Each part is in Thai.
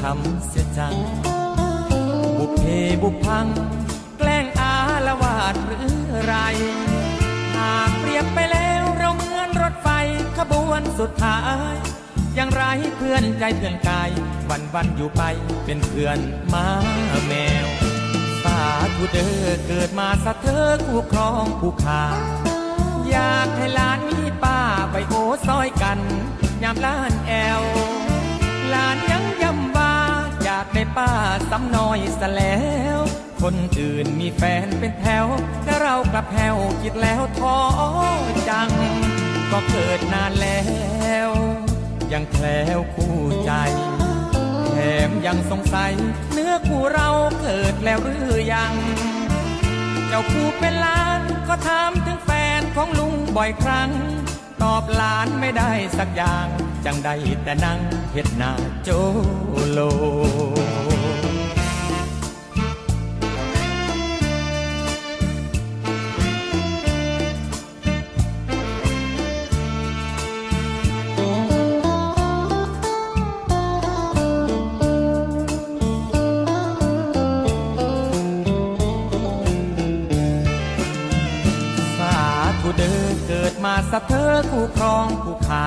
แล้ำเสียจัง บุพเพบุพังละวาดหรือไร หากเปรียบไปแล้วเราเหมือนรถไฟขบวนสุดท้ายอย่างไรเพื่อนใจเพื่อนกาย วันวันอยู่ไปเป็นเพื่อนมาแมว สาธุเดอเกิดมาสะเธอคู่ครองคู่ขาอยากให้ลานมีป้าไปโอซอยกันยามล้านแอวลานยังยำ ได้ป้าซ้ำน้อยซะแล้ว คนอื่นมีแฟนเป็นแถวแต่เรากลับแผ่วคิดแล้วท้อจัง ก็เกิดนานแล้ว ยังแคล้วคู่ใจแถมยังสงสัย เนื้อคู่เราเกิดแล้วหรือยัง เจ้าคู่เป็นล้านก็ถามถึงแฟนของลุงบ่อยครั้ง ตอบหลานไม่ได้สักอย่าง จังได้แต่นั่งเห็ดหน้าโจโล สะเธอคู่ครองคู่ขา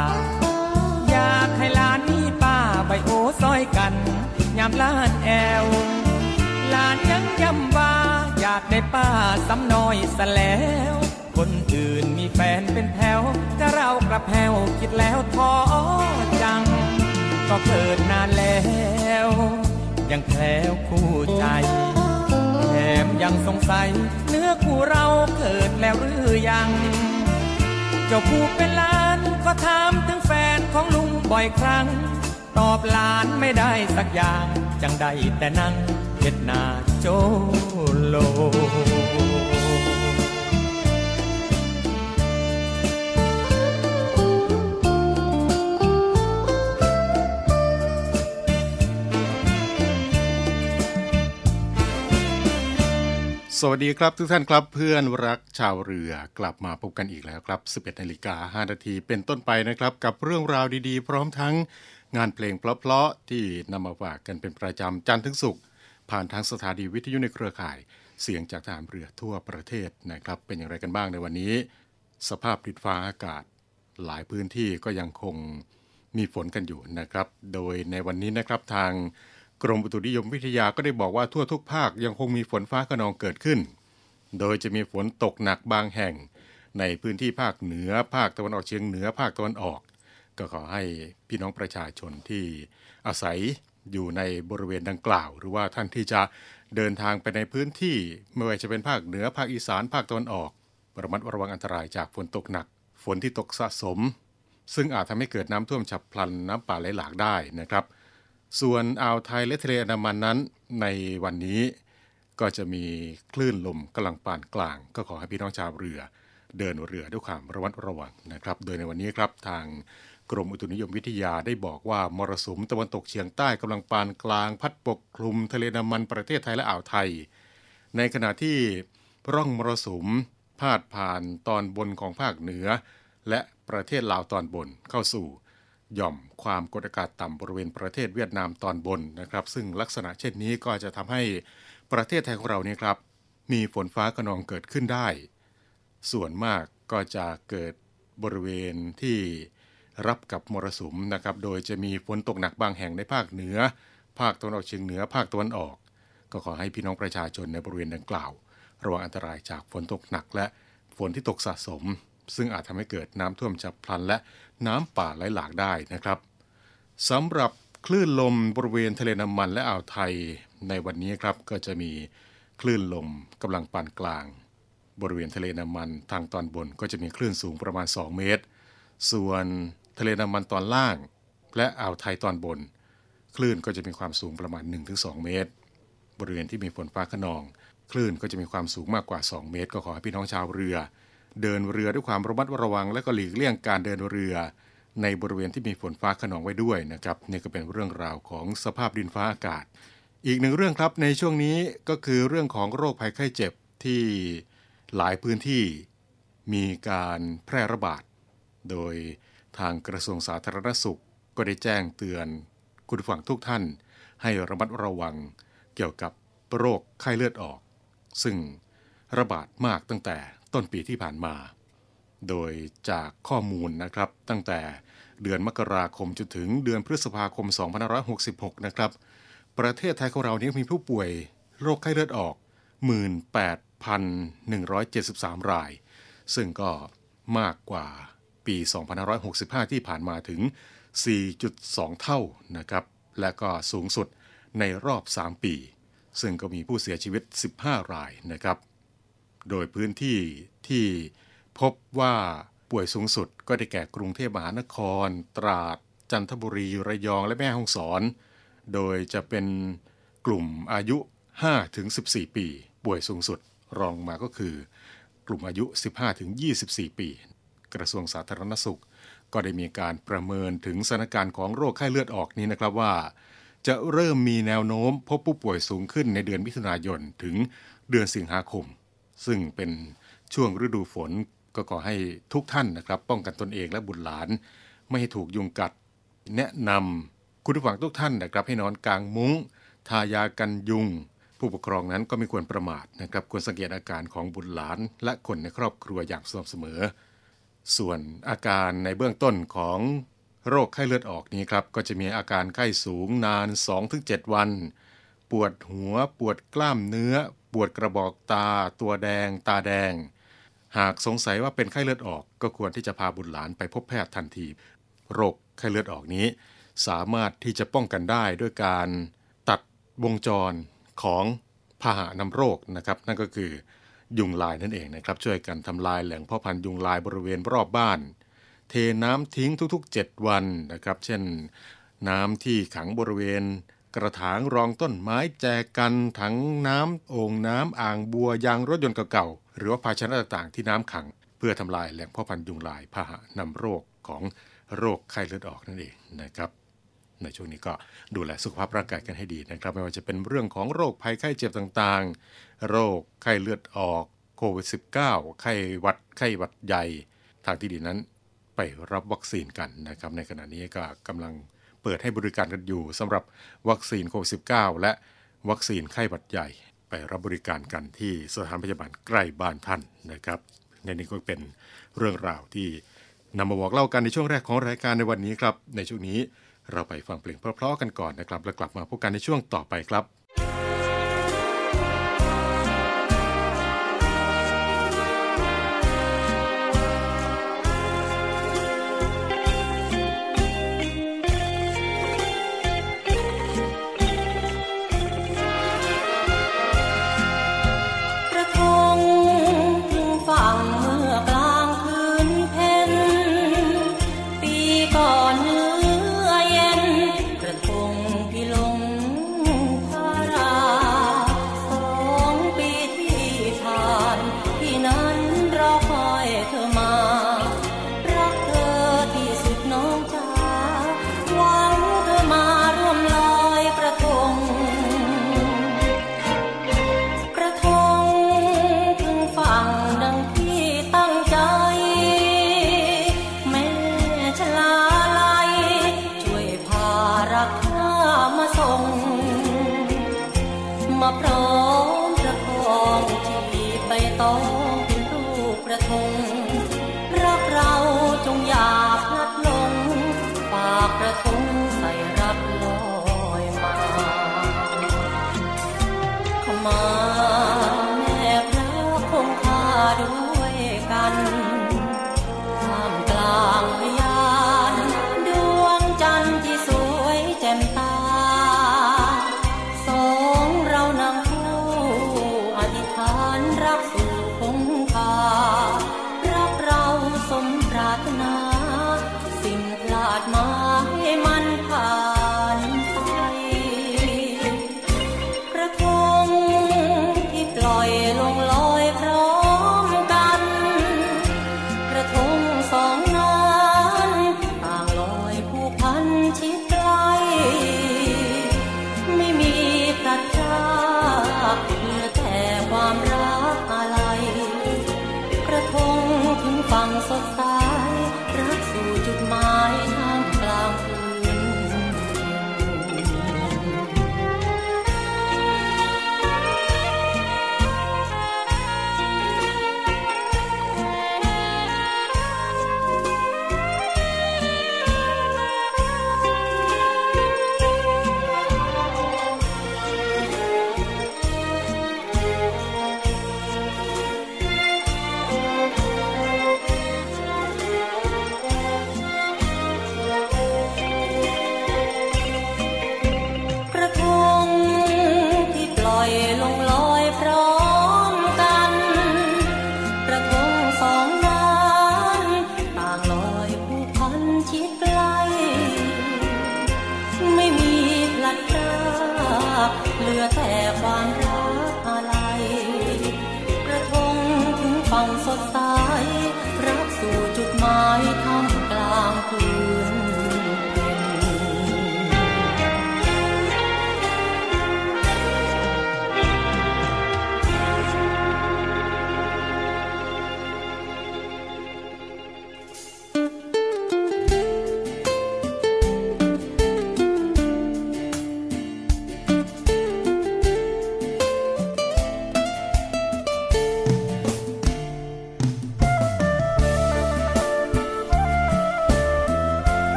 อยากให้ลานนี้ป้าใบโอซอยกันยามล้านแอวลานยังย้ำว่าอยากได้ป้าสำน้อยสแล้ว คนอื่นมีแฟนเป็นแถวก็เรากระแพวคิดแล้วท้อจัง ก็เกิดนานแล้วยังแคล้วคู่ใจแถมยังสงสัย เนื้อคู่เราเกิดแล้วหรือยัง จ้าผู้เป็นล้านก็ถามถึงแฟนของลุงบ่อยครั้ง ตอบหลานไม่ได้สักอย่าง จังได้แต่นั่งเห็ดนาโจโล สวัสดีครับทุกท่านครับเพื่อนรักชาวเรือกลับมาพบกันอีกแล้วครับ 11นาฬิกา5นาทีเป็นต้นไปนะครับ กับเรื่องราวดีๆ พร้อมทั้งงานเพลงเพลาะๆที่นำมาฝากกันเป็นประจำจันทร์ถึงศุกร์ผ่านทางสถานีวิทยุในเครือข่าย เสียงจากทารเรือทั่วประเทศนะครับ เป็นอย่างไรกันบ้างในวันนี้ สภาพดินฟ้าอากาศ หลายพื้นที่ก็ยังคงมีฝนกันอยู่นะครับ โดยในวันนี้นะครับทาง กรมอุตุนิยมวิทยาก็ได้บอกว่าทั่วทุกภาคยังคงมีฝนฟ้าขนองเกิดขึ้น โดยจะมีฝนตกหนักบางแห่ง ในพื้นที่ภาคเหนือภาคตะวันออกเฉียงเหนือภาคตะวันออก ก็ขอให้พี่น้องประชาชนที่อาศัยอยู่ในบริเวณดังกล่าว หรือว่าท่านที่จะเดินทางไปในพื้นที่ไม่ว่าจะเป็นภาคเหนือภาคอีสานภาคตะวันออกระมัดระวังอันตรายจากฝนตกหนัก ฝนที่ตกสะสม ซึ่งอาจทำให้เกิดน้ำท่วมฉับพลันน้ำป่าไหลหลากได้นะครับ ส่วนอ่าวไทยและทะเลอันดามันนั้น ในวันนี้ก็จะมีคลื่นลมกำลังปานกลาง ก็ขอให้พี่น้องชาวเรือ เดินเรือด้วยความระมัดระวังนะครับ โดยในวันนี้ครับทางกรมอุตุนิยมวิทยาได้บอกว่ามรสุมตะวันตกเฉียงใต้กำลังปานกลาง พัดปกคลุมทะเลน้ำมันประเทศไทยและอ่าวไทย ในขณะที่ร่องมรสุมพาดผ่านตอนบนของภาคเหนือ และประเทศลาวตอนบนเข้าสู่ หย่อมความกดอากาศต่ำบริเวณประเทศเวียดนามตอนบนนะครับ ซึ่งลักษณะเช่นนี้ก็จะทำให้ประเทศไทยของเราเนี่ยครับ มีฝนฟ้าขนองเกิดขึ้นได้ ส่วนมากก็จะเกิดบริเวณที่รับกับมรสุมนะครับ โดยจะมีฝนตกหนักบางแห่งในภาคเหนือ ภาคตะวันออกเฉียงเหนือ ภาคตะวันออก ก็ขอให้พี่น้องประชาชนในบริเวณดังกล่าว ระวังอันตรายจากฝนตกหนักและฝนที่ตกสะสม ซึ่งอาจทำให้เกิดน้ำท่วมฉับพลันและน้ำป่าไหลหลากได้นะครับสำหรับคลื่นลมบริเวณทะเลน้ำมันและอ่าวไทยในวันนี้ครับก็จะมีคลื่นลมกำลังปานกลาง บริเวณทะเลน้ำมันทางตอนบนก็จะมีคลื่นสูงประมาณ 2 เมตร ส่วนทะเลน้ำมันตอนล่าง และอ่าวไทยตอนบน คลื่นก็จะมีความสูงประมาณ 1-2 เมตร บริเวณที่มีฝนฟ้าขนอง คลื่นก็จะมีความสูงมากกว่า 2 เมตร ก็ขอให้พี่น้องชาวเรือ เดินเรือด้วยความระมัดระวัง และก็หลีกเลี่ยงการเดินเรือ ในบริเวณที่มีฝนฟ้าขนองไว้ด้วยนะครับนี่ก็เป็นเรื่องราวของสภาพดินฟ้าอากาศ อีกหนึ่งเรื่องครับในช่วงนี้ก็คือเรื่องของโรคภัยไข้เจ็บที่หลายพื้นที่มีการแพร่ระบาด โดยทางกระทรวงสาธารณสุขก็ได้แจ้งเตือนคุณผู้ฟังทุกท่าน ให้ระมัดระวังเกี่ยวกับโรคไข้เลือดออก ซึ่งระบาดมากตั้งแต่ ต้นปีที่ผ่านมา โดยจากข้อมูลนะครับตั้งแต่เดือนมกราคมจนถึงเดือนพฤษภาคม 2566 นะครับ ประเทศไทยของเรานี้มีผู้ป่วยโรคไข้เลือดออก 18,173 ราย ซึ่งก็มากกว่าปี 2565 ที่ผ่านมาถึง 4.2 เท่านะครับ และก็สูงสุดในรอบ 3 ปี ซึ่งก็มีผู้เสียชีวิต 15 รายนะครับ โดยพื้นที่ที่พบว่าป่วยสูงสุดก็ได้แก่กรุงเทพมหานคร ตราด จันทบุรี ระยอง และแม่ฮ่องสอน โดยจะเป็นกลุ่มอายุ 5-14 ปี ป่วยสูงสุด รองมาก็คือกลุ่มอายุ 15-24 ปี กระทรวงสาธารณสุข ก็ได้มีการประเมินถึงสถานการณ์ของโรคไข้เลือดออกนี้นะครับว่า จะเริ่มมีแนวโน้มพบผู้ป่วยสูงขึ้นในเดือนมิถุนายนถึงเดือนสิงหาคม ซึ่งเป็นช่วงฤดูฝนก็ขอให้ทุกท่านนะครับ ป้องกันตนเองและบุตรหลาน ไม่ให้ถูกยุงกัด แนะนำคุณผู้ฟังทุกท่านนะครับ ให้นอนกลางมุง้ง ทายากันยุง ผู้ปกครองนั้นก็ไม่ควรประมาทนะครับควรสังเกตอาการของบุตรหลาน และคนในครอบครัวอย่างสม่ำเสมอ ส่วนอาการในเบื้องต้นของโรคไข้เลือดออกนี้ครับก็จะมีอาการไข้สูงนาน 2-7 วัน ปวดหัวปวดกล้ามเนื้อ ปวดกระบอกตา ตัวแดง ตาแดง หากสงสัยว่าเป็นไข้เลือดออก ก็ควรที่จะพาบุตรหลานไปพบแพทย์ทันที โรคไข้เลือดออกนี้ สามารถที่จะป้องกันได้ด้วยการตัดวงจรของพาหะนำโรคนะครับ นั่นก็คือยุงลายนั่นเองนะครับ ช่วยกันทำลายแหล่งพาะพันธุ์ยุงลายบริเวณรอบบ้าน เทน้ำทิ้งทุกๆ 7 วันนะครับ เช่นน้ำที่ขังบริเวณ กระถางรองต้นไม้แจกันถังน้ำโอ่งน้ำอ่างบัวยางรถยนต์เก่าๆหรือว่าภาชนะต่างๆ ที่น้ำขัง เพื่อทำลายแหล่งพาะพันธุ์ยุงลายพาหะนำโรคของโรคไข้เลือดออกนั่นเองนะครับ ในช่วงนี้ก็ดูแลสุขภาพร่างกายกันให้ดีนะครับ ไม่ว่าจะเป็นเรื่องของโรคภัยไข้เจ็บต่างๆ โรคไข้เลือดออกโควิด -19 ไข้หวัดไข้หวัดใหญ่ ทางที่ดีนั้นไปรับวัคซีนกันนะครับ ในขณะนี้ก็กำลัง เปิดให้บริการกันอยู่สำหรับวัคซีนโควิด -19 และวัคซีนไข้หวัดใหญ่ไปรับบริการกันที่สถานพยาบาลใกล้บ้านท่านนะครับในนี้ก็เป็นเรื่องราวที่นำมาบอกเล่ากันในช่วงแรกของรายการในวันนี้ครับ ในช่วงนี้เราไปฟังเพลงเพราะๆกันก่อนนะครับ แล้วกลับมาพบกันในช่วงต่อไปครับ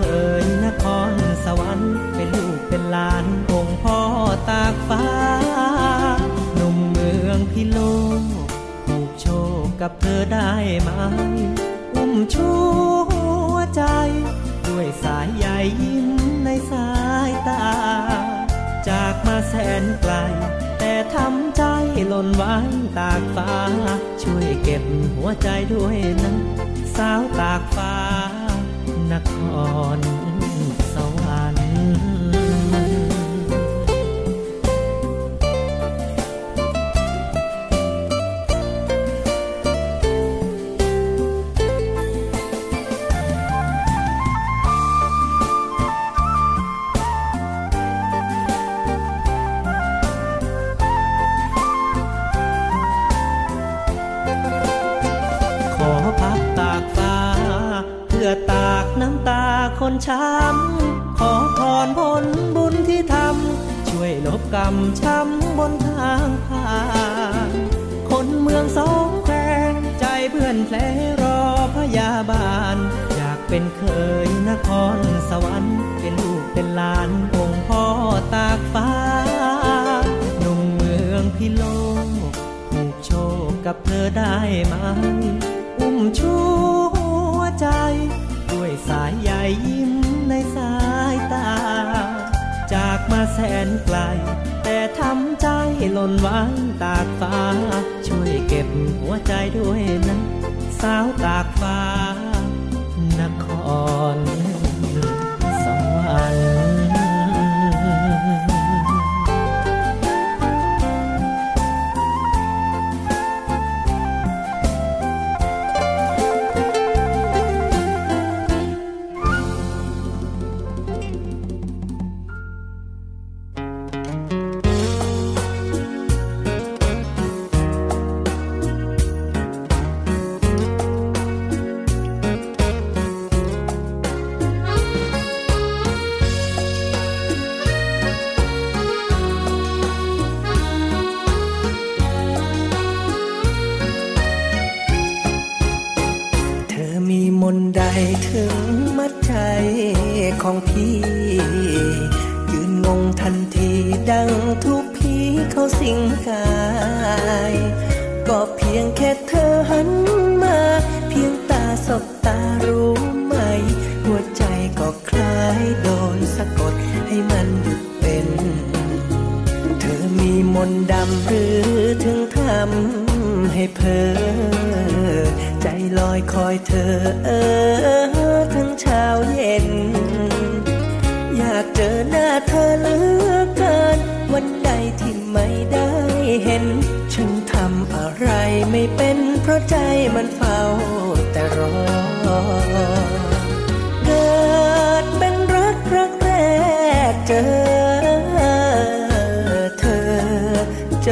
เอ่ยนครสวรรค์เป็นลูกเป็นหลานองค์พ่อตากฟ้านุ่มเมืองพิโลผูกโชคกับเธอได้ไหมอุ้มชูหัวใจ ด้วยสายใยยิ้มในสายตา จากมาแสนไกล แต่ทำใจหล่นไว้ตากฟ้า ช่วยเก็บหัวใจด้วยนะ สาวตากฟ้า หล่นวางตากฟ้า ช่วยเก็บหัวใจด้วยนะ สาวตากฟ้านคร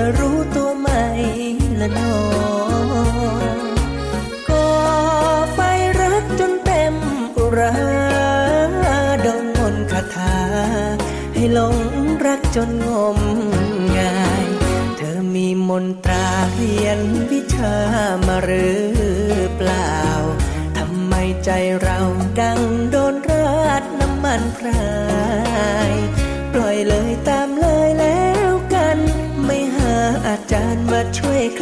จะรู้ตัวไหมละน้องก็ไฟรักจนเต็มอุราดงมนต์คาถา ให้หลงรักจนงมงาย เธอมีมนตราเรียนวิชามาหรือเปล่า ทำไมใจเราดังโดนราดน้ำมันพราย ปล่อยเลยตาม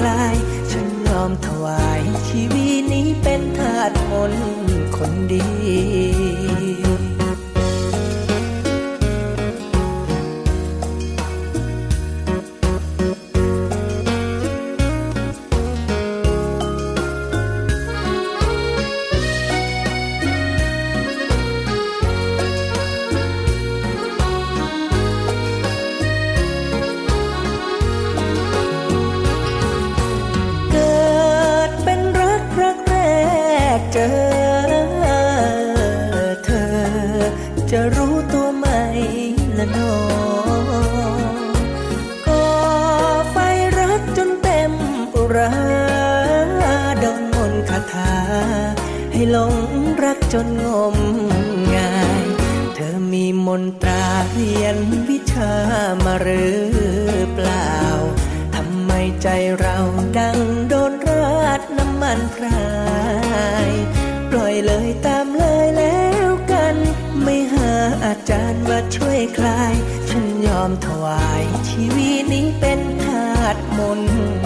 ลาย ฉันยอมถวายชีวิตนี้เป็นทาสมนคนดี จารย์มาช่วยคลาย ฉันยอมถวายชีวิตนี้เป็นทาสมนต์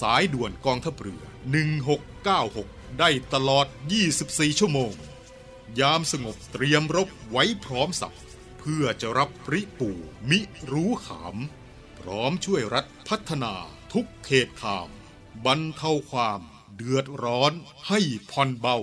สายด่วนกองทัพเรือ 1696 ได้ตลอด 24 ชั่วโมง ยามสงบเตรียมรบไว้พร้อมสับ เพื่อจะรับปริปูมิรู้ขาม พร้อมช่วยรัฐพัฒนาทุกเขตขามบรรเทาความเดือดร้อนให้ผ่อนเบาย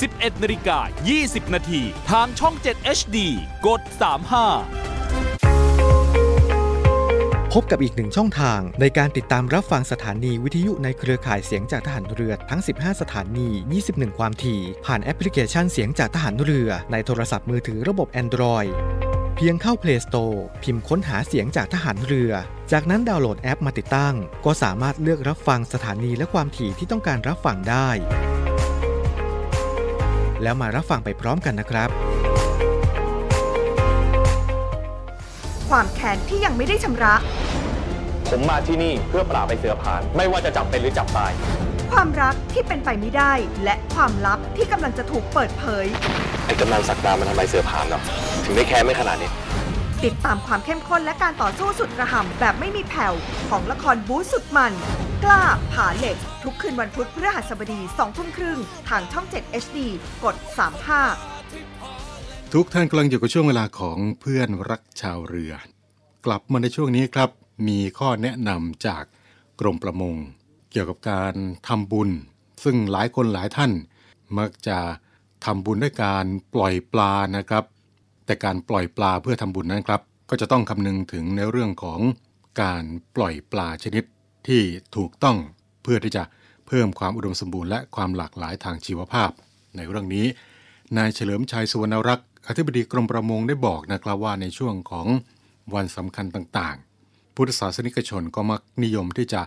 11นาฬิกา20 นาทีทางช่อง 7 HD กด 35 พบกับอีกหนึ่งช่องทางในการติดตามรับฟังสถานีวิทยุในเครือข่ายเสียงจากทหารเรือทั้ง 15 สถานี 21 ความถี่ ผ่านแอปพลิเคชันเสียงจากทหารเรือในโทรศัพท์มือถือระบบ Android เพียงเข้า Play Store พิมพ์ค้นหาเสียงจากทหารเรือ จากนั้นดาวน์โหลดแอปมาติดตั้ง ก็สามารถเลือกรับฟังสถานีและความถี่ที่ต้องการรับฟังได้ แล้วมารับฟังไปพร้อมกันนะครับ ความแค้นที่ยังไม่ได้ชำระ ผมมาที่นี่เพื่อปราบไอ้เสือพาน ไม่ว่าจะจับเป็นหรือจับตาย ความรักที่เป็นไปไม่ได้ และความลับที่กำลังจะถูกเปิดเผย ไอ้กำนันสักดามันทำลายเสือพานเนาะถึงได้แค้นไม่ขนาดนี้ ติดตามความเข้มข้นและการต่อสู้สุดกระหำแบบไม่มีแผ่ว ของละครบู๊สุดมัน กล้าผาเหล็ก ทุกคืนวันพุธพฤหัสบดี2ทุ่มครึ่งทางช่อง 7 HD กด 35 ทุกท่านกำลังอยู่กับช่วงเวลาของเพื่อนรักชาวเรือ กลับมาในช่วงนี้ครับ มีข้อแนะนำจากกรมประมง เกี่ยวกับการทำบุญ ซึ่งหลายคนหลายท่าน มักจะทำบุญด้วยการปล่อยปลานะครับ แต่การปล่อยปลาเพื่อทำบุญนั้นครับ ก็จะต้องคำนึงถึงในเรื่องของการปล่อยปลาชนิดที่ถูกต้องเพื่อที่จะเพิ่มความอุดมสมบูรณ์และความหลากหลายทางชีวภาพ ในเรื่องนี้ นายเฉลิมชัยสุวรรณรักษ์อธิบดีกรมประมงได้บอกนะครับว่าในช่วงของวันสำคัญต่างๆ พุทธศาสนิกชนก็มักนิยมที่จะ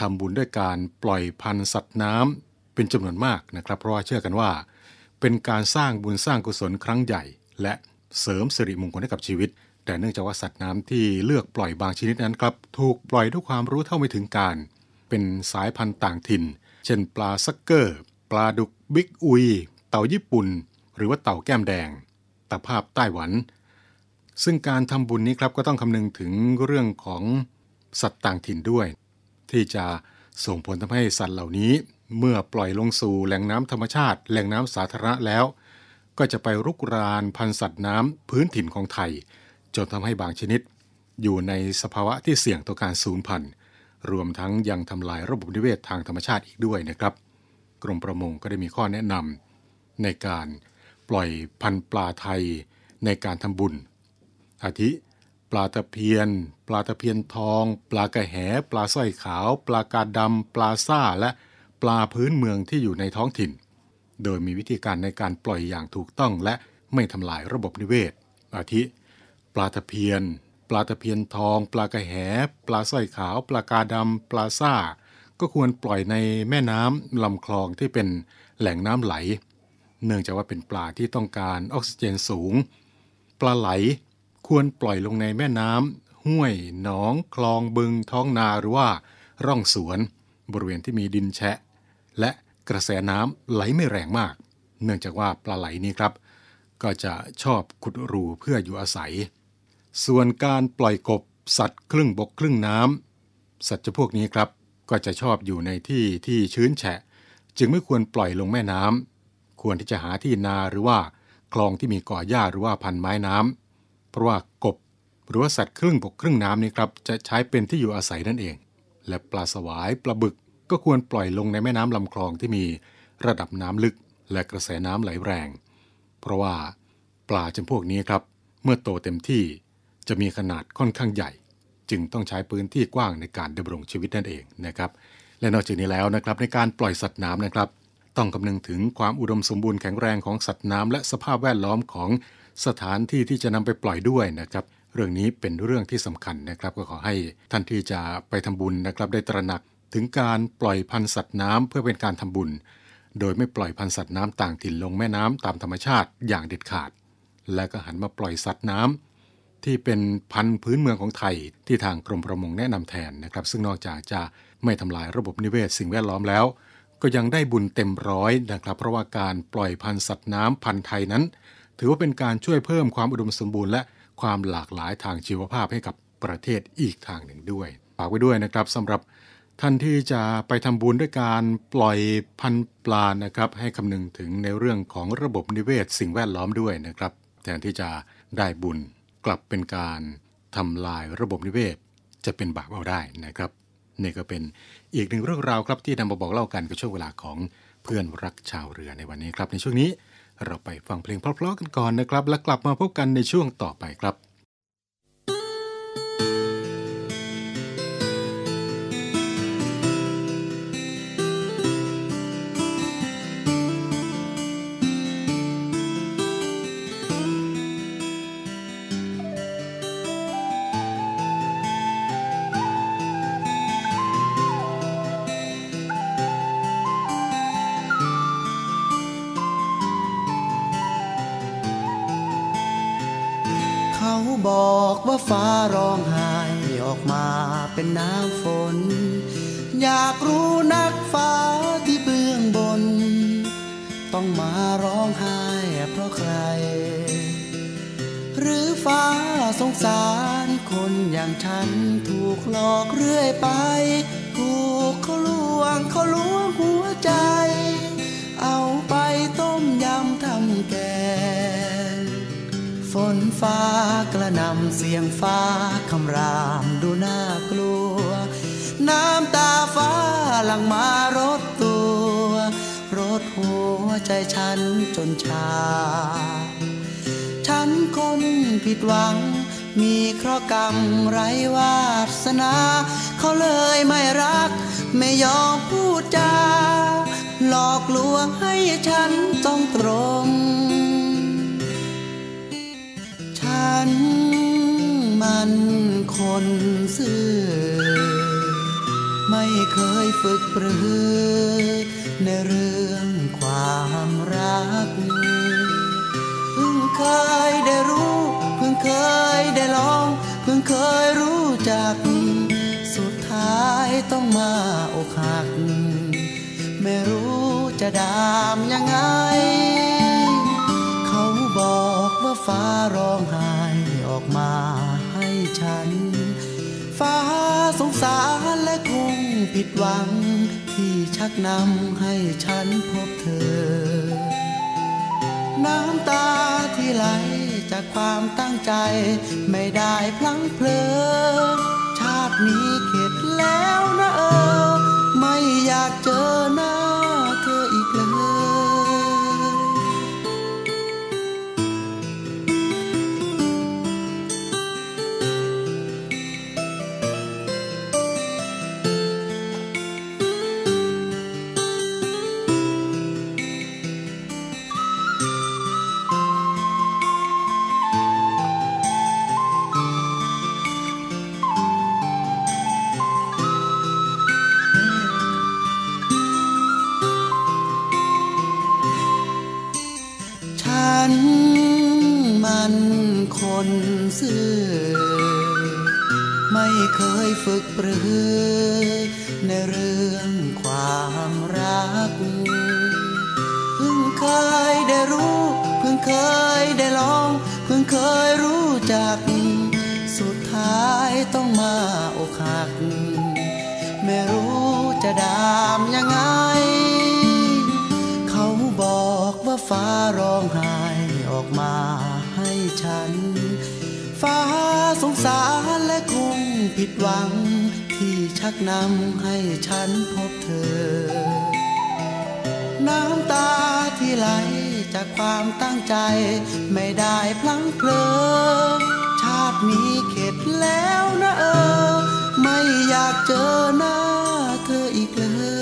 ทำบุญด้วยการปล่อยพันธุ์สัตว์น้ำเป็นจำนวนมากนะครับ เพราะว่าเชื่อกันว่า เป็นการสร้างบุญสร้างกุศลครั้งใหญ่ และ เสริมสิริมงคลให้กับชีวิต แต่เนื่องจากว่าสัตว์น้ำที่เลือกปล่อยบางชนิดนั้นครับ ถูกปล่อยด้วยความรู้เท่าไม่ถึงการ เป็นสายพันธุ์ต่างถิ่น เช่นปลาซักเกอร์ ปลาดุกบิ๊กอุย เต่าญี่ปุ่น หรือว่าเต่าแก้มแดงตะภาพไต้หวัน ซึ่งการทำบุญนี้ครับก็ต้องคำนึงถึงเรื่องของสัตว์ต่างถิ่นด้วย ที่จะส่งผลทำให้สัตว์เหล่านี้ เมื่อปล่อยลงสู่แหล่งน้ำธรรมชาติ แหล่งน้ำสาธารณะแล้ว ก็จะไปรุกรานพันธุ์สัตว์น้ำพื้นถิ่นของไทย จนทำให้บางชนิด อยู่ในสภาวะที่เสี่ยงต่อการสูญพันธุ์รวมทั้งยังทำลายระบบนิเวศทางธรรมชาติอีกด้วยนะครับ กรมประมงก็ได้มีข้อแนะนำในการปล่อยพันธุ์ปลาไทยในการทำบุญ อาทิ ปลาตะเพียน ปลาตะเพียนทอง ปลากระแห ปลาสร้อยขาว ปลากาดำปลาซ่าและปลาพื้นเมืองที่อยู่ในท้องถิ่น โดยมีวิธีการในการปล่อยอย่างถูกต้องและไม่ทำลายระบบนิเวศ อาทิ ปลาตะเพียน ปลาตะเพียนทอง ปลากระแห ปลาสร้อยขาว ปลากาดำปลาซ่า ก็ควรปล่อยในแม่น้ำลำคลองที่เป็นแหล่งน้ำไหล เนื่องจากว่าเป็นปลาที่ต้องการออกซิเจนสูง ปลาไหลควรปล่อยลงในแม่น้ำห้วย หนอง คลองบึง ท้องนาหรือว่าร่องสวน บริเวณที่มีดินแฉะ และ กระแสน้ำไหลไม่แรงมาก เนื่องจากว่าปลาไหลนี้ครับ ก็จะชอบขุดรูเพื่ออยู่อาศัย ส่วนการปล่อยกบสัตว์ครึ่งบกครึ่งน้ำสัตว์จพวกนี้ครับก็จะชอบอยู่ในที่ที่ชื้นแฉะ จึงไม่ควรปล่อยลงแม่น้ำควรที่จะหาที่นาหรือว่าคลองที่มีก่อหญ้าหรือว่าพันไม้น้ำเพราะว่ากบหรือว่าสัตว์ครึ่งบกครึ่งน้ำนี่ครับจะใช้เป็นที่อยู่อาศัยนั่นเอง และปลาสวายปลาบึก ก็ควรปล่อยลงในแม่น้ำลำคลองที่มีระดับน้ำลึกและกระแสน้ำไหลแรง เพราะว่าปลาจำพวกนี้ครับ เมื่อโตเต็มที่จะมีขนาดค่อนข้างใหญ่ จึงต้องใช้พื้นที่กว้างในการดำรงชีวิตนั่นเองนะครับ และนอกจากนี้แล้วนะครับในการปล่อยสัตว์น้ำนะครับ ต้องคำนึงถึงความอุดมสมบูรณ์แข็งแรงของสัตว์น้ำและสภาพแวดล้อมของสถานที่ที่จะนำไปปล่อยด้วยนะครับเรื่องนี้เป็นเรื่องที่สำคัญนะครับก็ขอให้ท่านที่จะไปทำบุญนะครับ ได้ตระหนัก ถึงการปล่อยพันธุ์สัตว์น้ำเพื่อเป็นการทำบุญ โดยไม่ปล่อยพันธุ์สัตว์น้ำต่างถิ่นลงแม่น้ำตามธรรมชาติอย่างเด็ดขาด และก็หันมาปล่อยสัตว์น้ำที่เป็นพันธุ์พื้นเมืองของไทย ที่ทางกรมประมงแนะนำแทนนะครับ ซึ่งนอกจากจะไม่ทำลายระบบนิเวศสิ่งแวดล้อมแล้ว ก็ยังได้บุญเต็มร้อยนะครับ เพราะว่าการปล่อยพันธุ์สัตว์น้ำพันธุ์ไทยนั้น ถือว่าเป็นการช่วยเพิ่มความอุดมสมบูรณ์และความหลากหลายทางชีวภาพให้กับประเทศอีกทางหนึ่งด้วยฝากไว้ด้วยนะครับสำหรับ ท่านที่จะไปทำบุญด้วยการปล่อยพันปลานะครับ ให้คำนึงถึงในเรื่องของระบบนิเวศสิ่งแวดล้อมด้วยนะครับ แทนที่จะได้บุญกลับเป็นการทำลายระบบนิเวศ จะเป็นบาปเอาได้นะครับนี่ก็เป็นอีกหนึ่งเรื่องราวครับที่นำมาบอกเล่ากันกับช่วงเวลาของเพื่อนรักชาวเรือในวันนี้ครับ ในช่วงนี้เราไปฟังเพลงเพราะๆกันก่อนนะครับ แล้วกลับมาพบกันในช่วงต่อไปครับเข สงสารคนอย่างฉันถูกหลอกเรื่อยไป ถูกเขาลวงเขาลวงหัวใจ เอาไปต้มยำทำแกงฝนฟ้ากระนำเสียงฟ้าคำรามดูน่ากลัว น้ำตาฟ้าหลังมารถตัวรถหัวใจฉันจนชา ฉันคนผิดหวัง มีเคราะห์กรรมไรวาสนา เขาเลยไม่รัก ไม่ยอมพูดจา หลอกลวงให้ฉันต้องตรง ฉันมันคนซื่อ ไม่เคยฝึกปรือ ในเรื่องความรัก เพิ่งเคยได้รู้ เพิ่งเคยได้ลอง เพิ่งเคยรู้จัก สุดท้ายต้องมาอกหัก ไม่รู้จะดามยังไง เขาบอกว่าฟ้าร้องไห้ออกมาให้ฉัน ฟ้าสงสารและคงผิดหวัง ที่ชักนำให้ฉันพบเธอ น้ำตาที่ไหล จากความตั้งใจ ไม่ได้พลั้งเพลิงชาตินี้เข็ดแล้วนะเออ ไม่อยากเจอหน้าเธอ คนซื่อ ไม่เคยฝึกปรือในเรื่องความรัก เพิ่งเคยได้รู้ เพิ่งเคยได้ลอง เพิ่งเคยรู้จัก สุดท้ายต้องมาอกหัก ไม่รู้จะดามยังไง เขาบอกว่าฟ้าร้องไห้ออกมาให้ฉัน ฟ้าสงสารและคงผิดหวัง ที่ชักนำให้ฉันพบเธอ น้ำตาที่ไหลจากความตั้งใจ ไม่ได้พลั้งเพลิงชาตินี้เข็ดแล้วนะเออ ไม่อยากเจอหน้าเธออีกเลย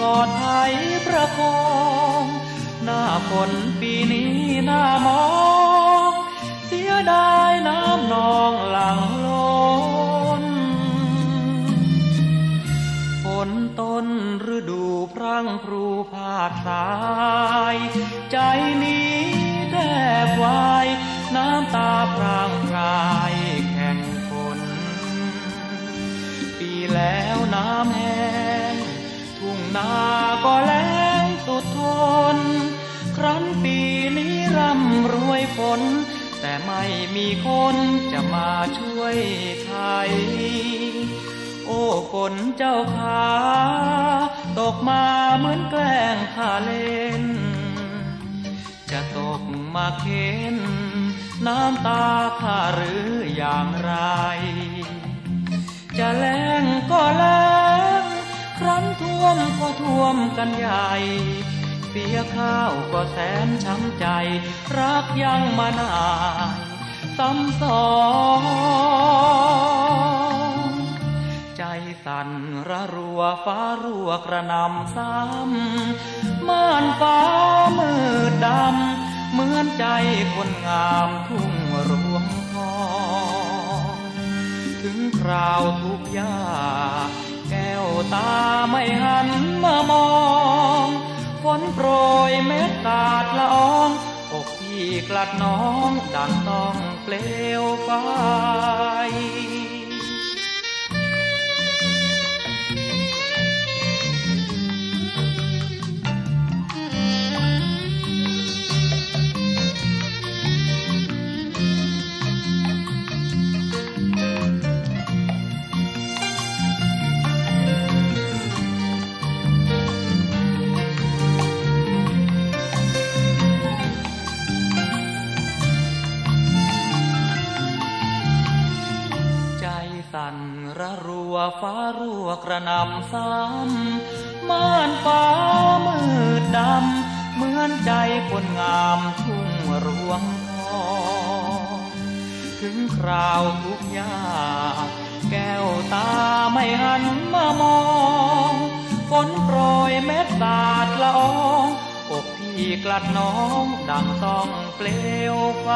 กอดไทยประคองหน้าฝนปีนี้หน้ามอง เสียดายน้ำนองหลังล้นฝนต้นฤดูพรังงครูภาคสาย ใจนี้แทบวายน้ำตาพราง นาก็แล้งสุดทน ครั้นปีนี้ร่ำรวยฝนแต่ไม่มีคนจะมาช่วยไทย โอ้ฝนเจ้าขาตกมาเหมือนแกล้งข้าเล่น จะตกมาเค้น น้ำตาข้าหรืออย่างไร จะแล้งก็แล้ง ครั้นท่วมก็ท่วมกันใหญ่ เสียข้าวก็แสนช้ำใจ รักยังมานายซ้ำสองใจสั่นระรัวฟ้ารัวกระนำซ้ำม่านฟ้ามืดดำ เหมือนใจคนงามทุ่งรวงทอง ถึงคราวทุกยาก วตาไม่หันมามองฝนโปรยเม็ดตาดละอองอกพี่กลัดน้องดังต้องเปลวไฟ ระรัวฟ้ารั่วกระนำซ้ำม่านฟ้ามืดดำ เหมือนใจคนงามทุ่งรวงทองถึงคราวทุกยากแก้วตาไม่หันมามองฝนโปรยเม็ดสาดละอองอกพี่กลัดน้องดังต้องเปลวไฟ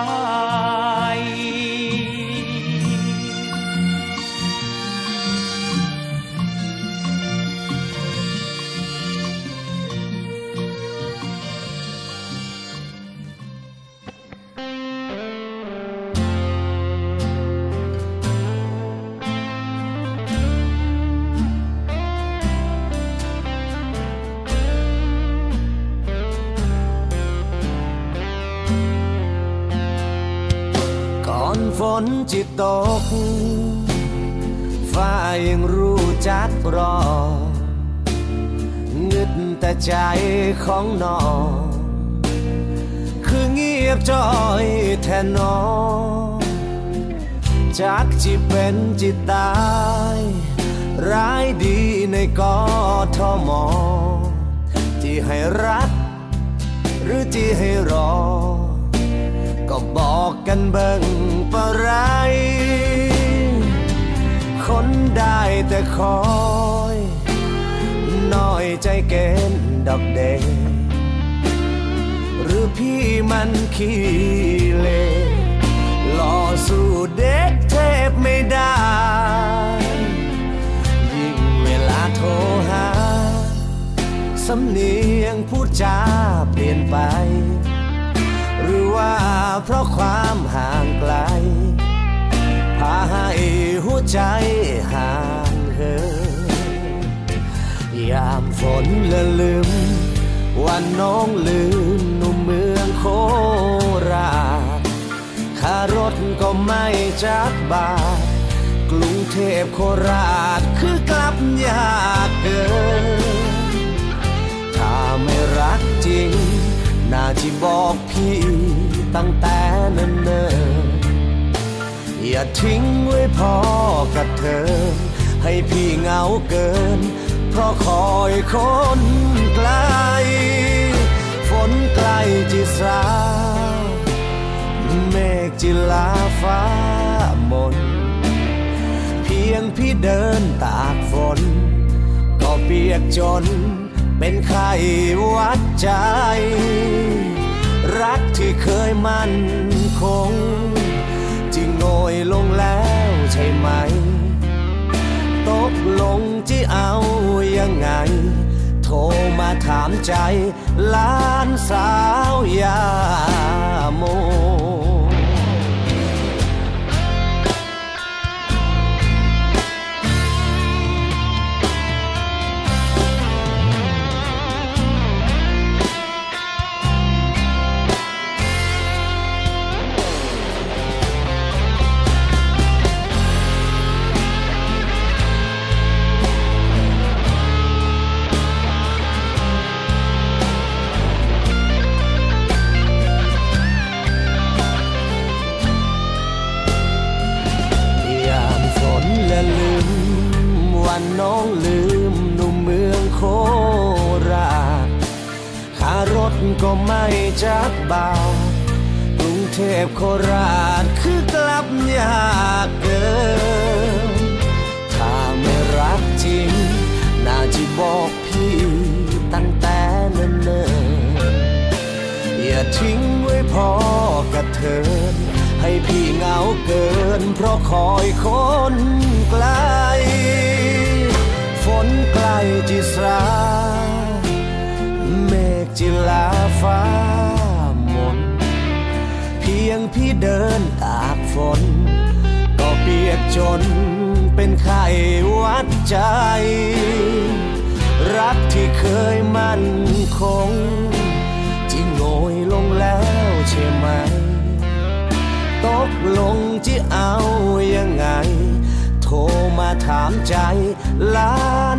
ฝนจิตตก ฟ้ายังรู้จักรองึดแต่ใจของน้อง คือเงียบจอยแทนน้องจักจิเป็นจิตตาย ร้ายดีในกอทอมอที่ให้รัก หรือที่ให้รอ ก็บอกกันเบิ่งปะไร คนได้แต่คอยน้อยใจเกณฑ์ดอกเดหรือพี่มันขี้เลหล่อสู้เด็กเทพไม่ได้ ยิ่งเวลาโทรหา สำเนียงพูดจาเปลี่ยนไป ว่าเพราะความห่างไกล พาให้หัวใจห่างเหินยามฝนละลืม วันน้องลืมหนุ่มเมืองโคราชค่ารถก็ไม่จักบาท กรุงเทพโคราชคือกลับยากเกิน ถ้าไม่รักจริง น่าที่บอกพี่ ตั้งแต่เนิ่นๆอย่าทิ้งไว้พอกับเธอ ให้พี่เหงาเกิน เพราะคอยคนไกล ฝนใกลจิสาเมฆจิลาฟ้ามน เพียงพี่เดินตากฝน ก็เปียกจนเป็นไข้วัดใจ รักที่เคยมั่นคงจิงโงยลงแล้วใช่ไหม ตกลงที่เอายังไง โทรมาถามใจหลานสาวยาโม วันน้องลืมหนุ่มเมืองโคราชขารถก็ไม่จักบากรุงเทพโคราชคือกลับยากเกินถ้าไม่รักจริง น่าจะบอกพี่ตั้งแต่เนิ่นๆอย่าทิ้งไว้พอกระเทินให้พี่เหงาเกินเพราะคอยคนไกล จิสราเมฆจิลาฟ้ามน เพียงพี่เดินตากฝน ก็เปียกจนเป็นไข้วัดใจ รักที่เคยมั่นคงที่โงยลงแล้วใช่ไหม ตกลงจะเอายังไง โทรมาถามใจ หลาน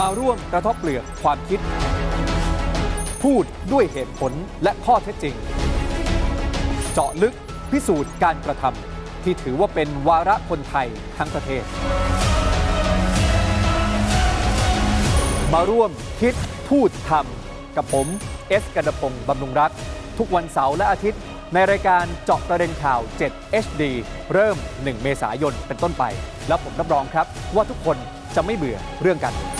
มาร่วมกระทบเปลือกความคิด พูดด้วยเหตุผลและข้อเท็จจริง เจาะลึกพิสูจน์การกระทำที่ถือว่าเป็นวาระคนไทยทั้งประเทศ มาร่วมคิดพูดทำกับผมเอสกันดพงศ์บำรุงรัฐทุกวันเสาร์และอาทิตย์ ในรายการเจาะประเด็นข่าว 7 HD เริ่ม 1 เมษายนเป็นต้นไป แล้วผมรับรองครับว่าทุกคนจะไม่เบื่อเรื่องการเมือง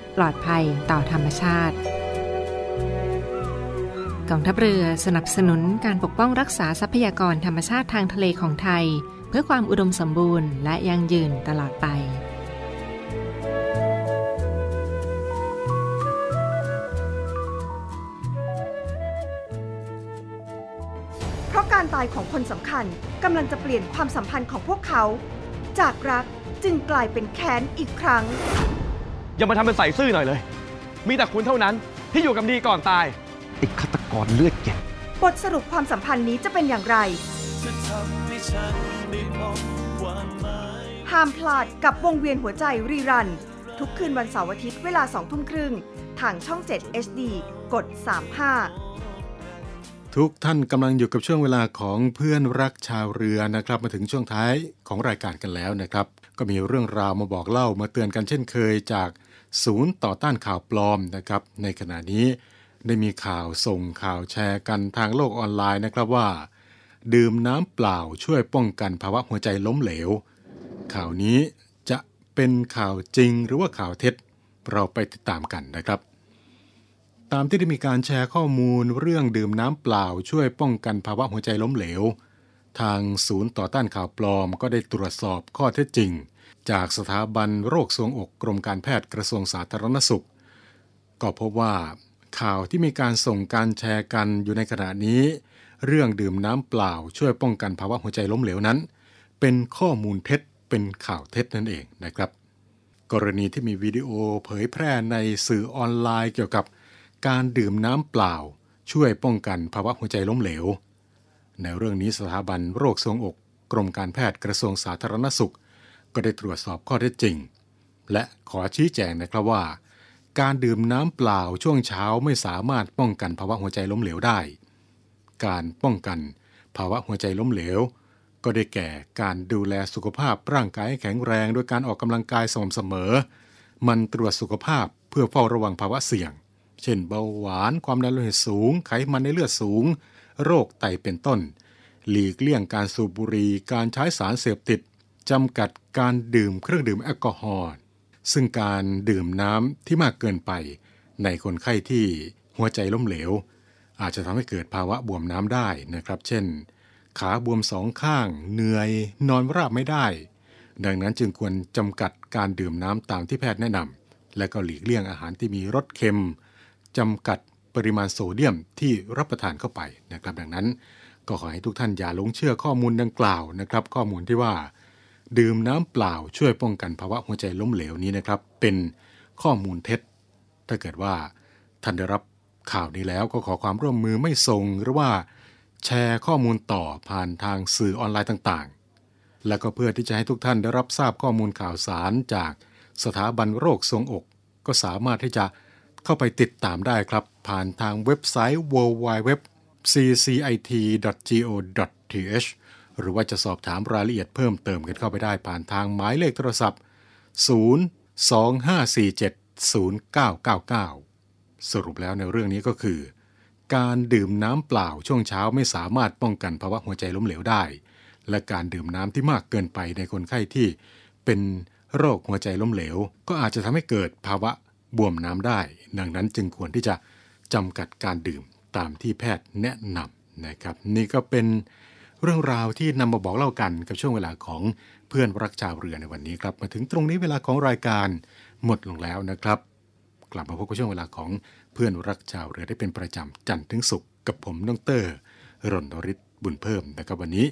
ปลอดภัยต่อธรรมชาติกองทัพเรือสนับสนุนการปกป้องรักษาทรัพยากรธรรมชาติทางทะเลของไทย เพื่อความอุดมสมบูรณ์และยั่งยืนตลอดไป เพราะการตายของคนสำคัญกำลังจะเปลี่ยนความสัมพันธ์ของพวกเขา จากรักจึงกลายเป็นแค้นอีกครั้ง อย่ามาทำเป็นใส่ซื่อหน่อยเลย มีแต่คุณเท่านั้นที่อยู่กับดีก่อนตายไอ้ฆาตกรเลือดเย็นบทสรุปความสัมพันธ์นี้จะเป็นอย่างไรจะทำให้ฉันได้พบความหมายห้ามพลาดกับวงเวียนหัวใจรีรัน ทุกคืนวันเสาร์อาทิตย์เวลา2ทุ่มครึ่งทางช่อง 7 HD กด 35ทุกท่านกำลังอยู่กับช่วงเวลาของเพื่อนรักชาวเรือนะครับ มาถึงช่วงท้ายของรายการกันแล้วนะครับ ก็มีเรื่องราวมาบอกเล่ามาเตือนกันเช่นเคยจากศูนย์ต่อต้านข่าวปลอมนะครับ ในขณะนี้ได้มีข่าวส่งข่าวแชร์กันทางโลกออนไลน์นะครับว่า ดื่มน้ำเปล่าช่วยป้องกันภาวะหัวใจล้มเหลว ข่าวนี้จะเป็นข่าวจริงหรือว่าข่าวเท็จ เราไปติดตามกันนะครับ ตามที่ได้มีการแชร์ข้อมูลเรื่องดื่มน้ำเปล่าช่วยป้องกันภาวะหัวใจล้มเหลว ทางศูนย์ต่อต้านข่าวปลอมก็ได้ตรวจสอบข้อเท็จจริง จากสถาบันโรคทรวงอกกรมการแพทย์กระทรวงสาธารณสุข ก็พบว่าข่าวที่มีการส่งการแชร์กันอยู่ในขณะนี้ เรื่องดื่มน้ำเปล่าช่วยป้องกันภาวะหัวใจล้มเหลวนั้น เป็นข้อมูลเท็จเป็นข่าวเท็จนั่นเองนะครับ กรณีที่มีวิดีโอเผยแพร่ในสื่อออนไลน์เกี่ยวกับ การดื่มน้ำเปล่า ช่วยป้องกันภาวะหัวใจล้มเหลว ในเรื่องนี้สถาบันโรคทรวงอก กรมการแพทย์กระทรวงสาธารณสุข ก็ได้ตรวจสอบข้อเท็จจริง และขอชี้แจงนะครับว่า การดื่มน้ำเปล่าช่วงเช้าไม่สามารถป้องกันภาวะหัวใจล้มเหลวได้ การป้องกันภาวะหัวใจล้มเหลว ก็ได้แก่การดูแลสุขภาพร่างกายให้แข็งแรงโดยการออกกำลังกายสม่ำเสมอ มันตรวจสุขภาพเพื่อเฝ้าระวังภาวะเสี่ยง เช่นเบาหวานความดันโลหิตสูง ไขมันในเลือดสูง โรคไตเป็นต้น หลีกเลี่ยงการสูบบุหรี่การใช้สารเสพติด จำกัดการดื่มเครื่องดื่มแอลกอฮอล์ซึ่งการดื่มน้ำที่มากเกินไปในคนไข้ที่หัวใจล้มเหลว อาจจะทำให้เกิดภาวะบวมน้ำได้นะครับ เช่น ขาบวมสองข้าง เหนื่อย นอนราบไม่ได้ ดังนั้นจึงควรจำกัดการดื่มน้ำตามที่แพทย์แนะนำและก็หลีกเลี่ยงอาหารที่มีรสเค็มจำกัดปริมาณโซเดียมที่รับประทานเข้าไปนะครับ ดังนั้น ก็ขอให้ทุกท่านอย่าหลงเชื่อข้อมูลดังกล่าวนะครับ ข้อมูลที่ว่า ดื่มน้ำเปล่าช่วยป้องกันภาวะหัวใจล้มเหลวนี้นะครับ เป็นข้อมูลเท็จ ถ้าเกิดว่าท่านได้รับข่าวนี้แล้วก็ขอความร่วมมือไม่ส่งหรือว่าแชร์ข้อมูลต่อผ่านทางสื่อออนไลน์ต่างๆ และก็เพื่อที่จะให้ทุกท่านได้รับทราบข้อมูลข่าวสารจากสถาบันโรคทรงอก ก็สามารถที่จะเข้าไปติดตามได้ครับ ผ่านทางเว็บไซต์ www.ccit.go.th หรือว่าจะสอบถามรายละเอียดเพิ่มเติมกันเข้าไปได้ผ่านทางหมายเลขโทรศัพท์ 025470999 สรุปแล้วในเรื่องนี้ก็คือ การดื่มน้ำเปล่าช่วงเช้าไม่สามารถป้องกันภาวะหัวใจล้มเหลวได้ และการดื่มน้ำที่มากเกินไปในคนไข้ที่ เป็นโรคหัวใจล้มเหลว ก็อาจจะทำให้เกิดภาวะบวมน้ำได้ ดังนั้นจึงควรที่จะจำกัดการดื่มตามที่แพทย์แนะนำนะครับ นี่ก็เป็น เรื่องราวที่นำมาบอกเล่ากันกับช่วงเวลาของเพื่อนรักชาวเรือในวันนี้ครับ มาถึงตรงนี้เวลาของรายการหมดลงแล้วนะครับ กลับมาพบกับช่วงเวลาของเพื่อนรักชาวเรือได้เป็นประจำจันทร์ถึงศุกร์กับผมน้องเตอร์รณริศบุญเพิ่มนะครับวันนี้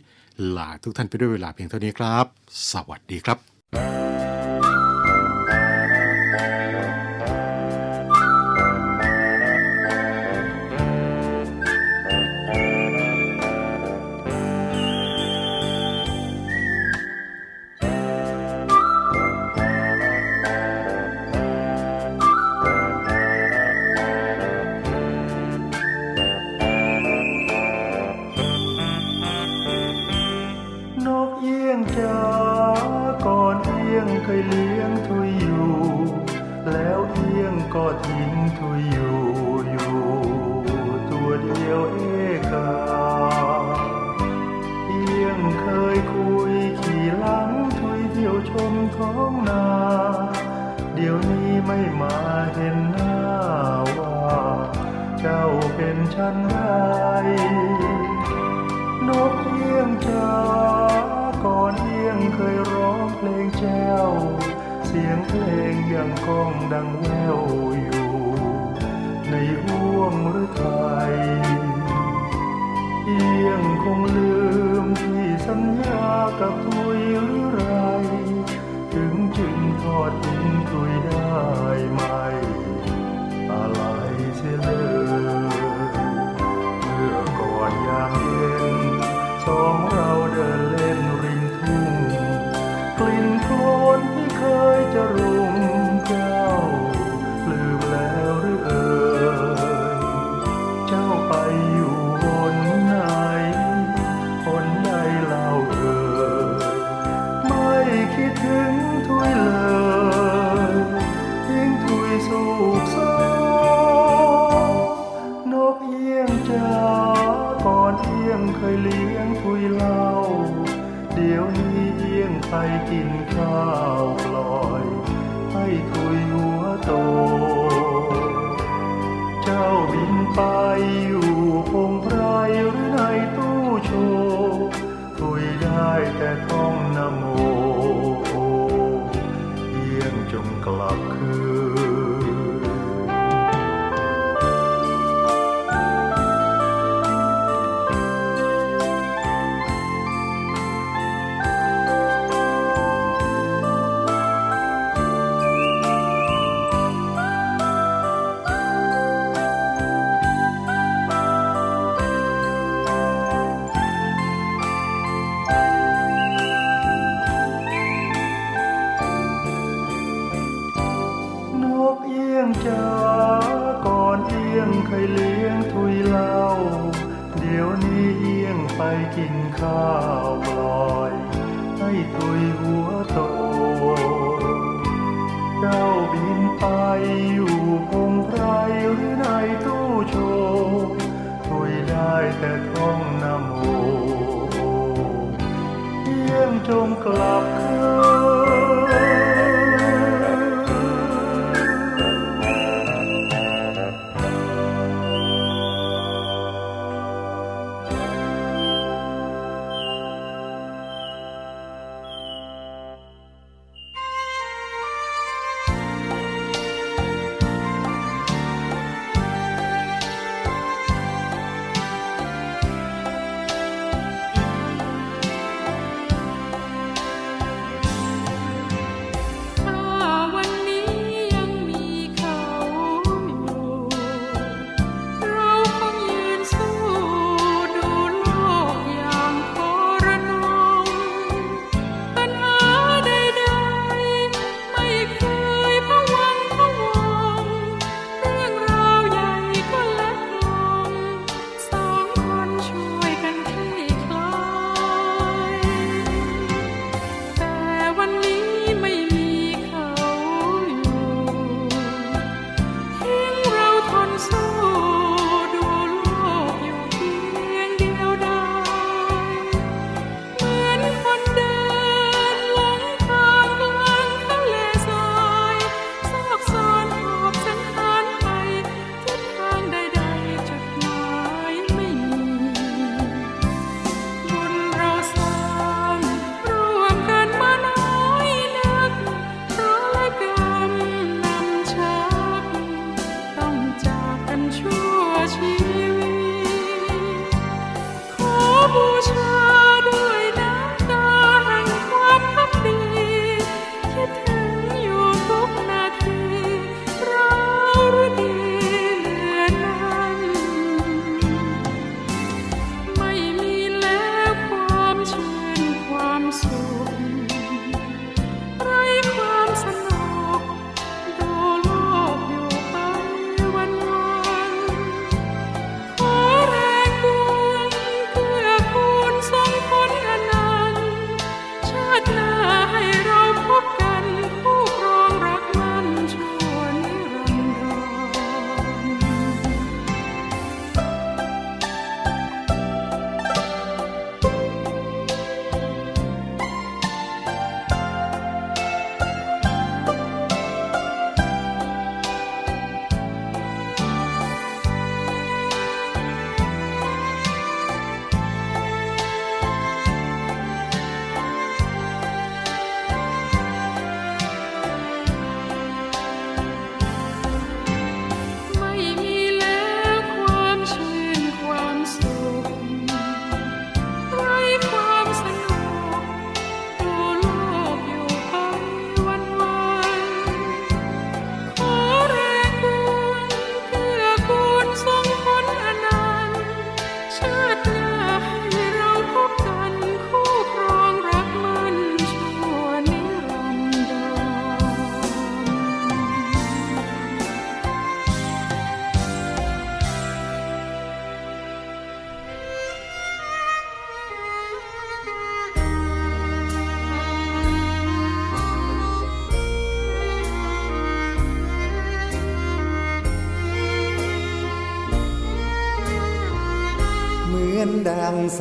ลาทุกท่านไปด้วยเวลาเพียงเท่านี้ครับ สวัสดีครับ ฉันใดนกเอี้ยงจ๋าก่อนเอี้ยงเคยร้องเพลงแจ้ว เสียงเพลงยังก้องดังแววอยู่ ในห้วงฤทัยเอี้ยงคงลืมที่สัญญากับทุย ข้าวปล่อยให้ทุยหัวโต เจ้าบินไปอยู่พงไพรหรือในตู้โชว์ทุยได้แต่ท่องนโมเอี้ยงจงกลับคืน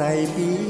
ดัง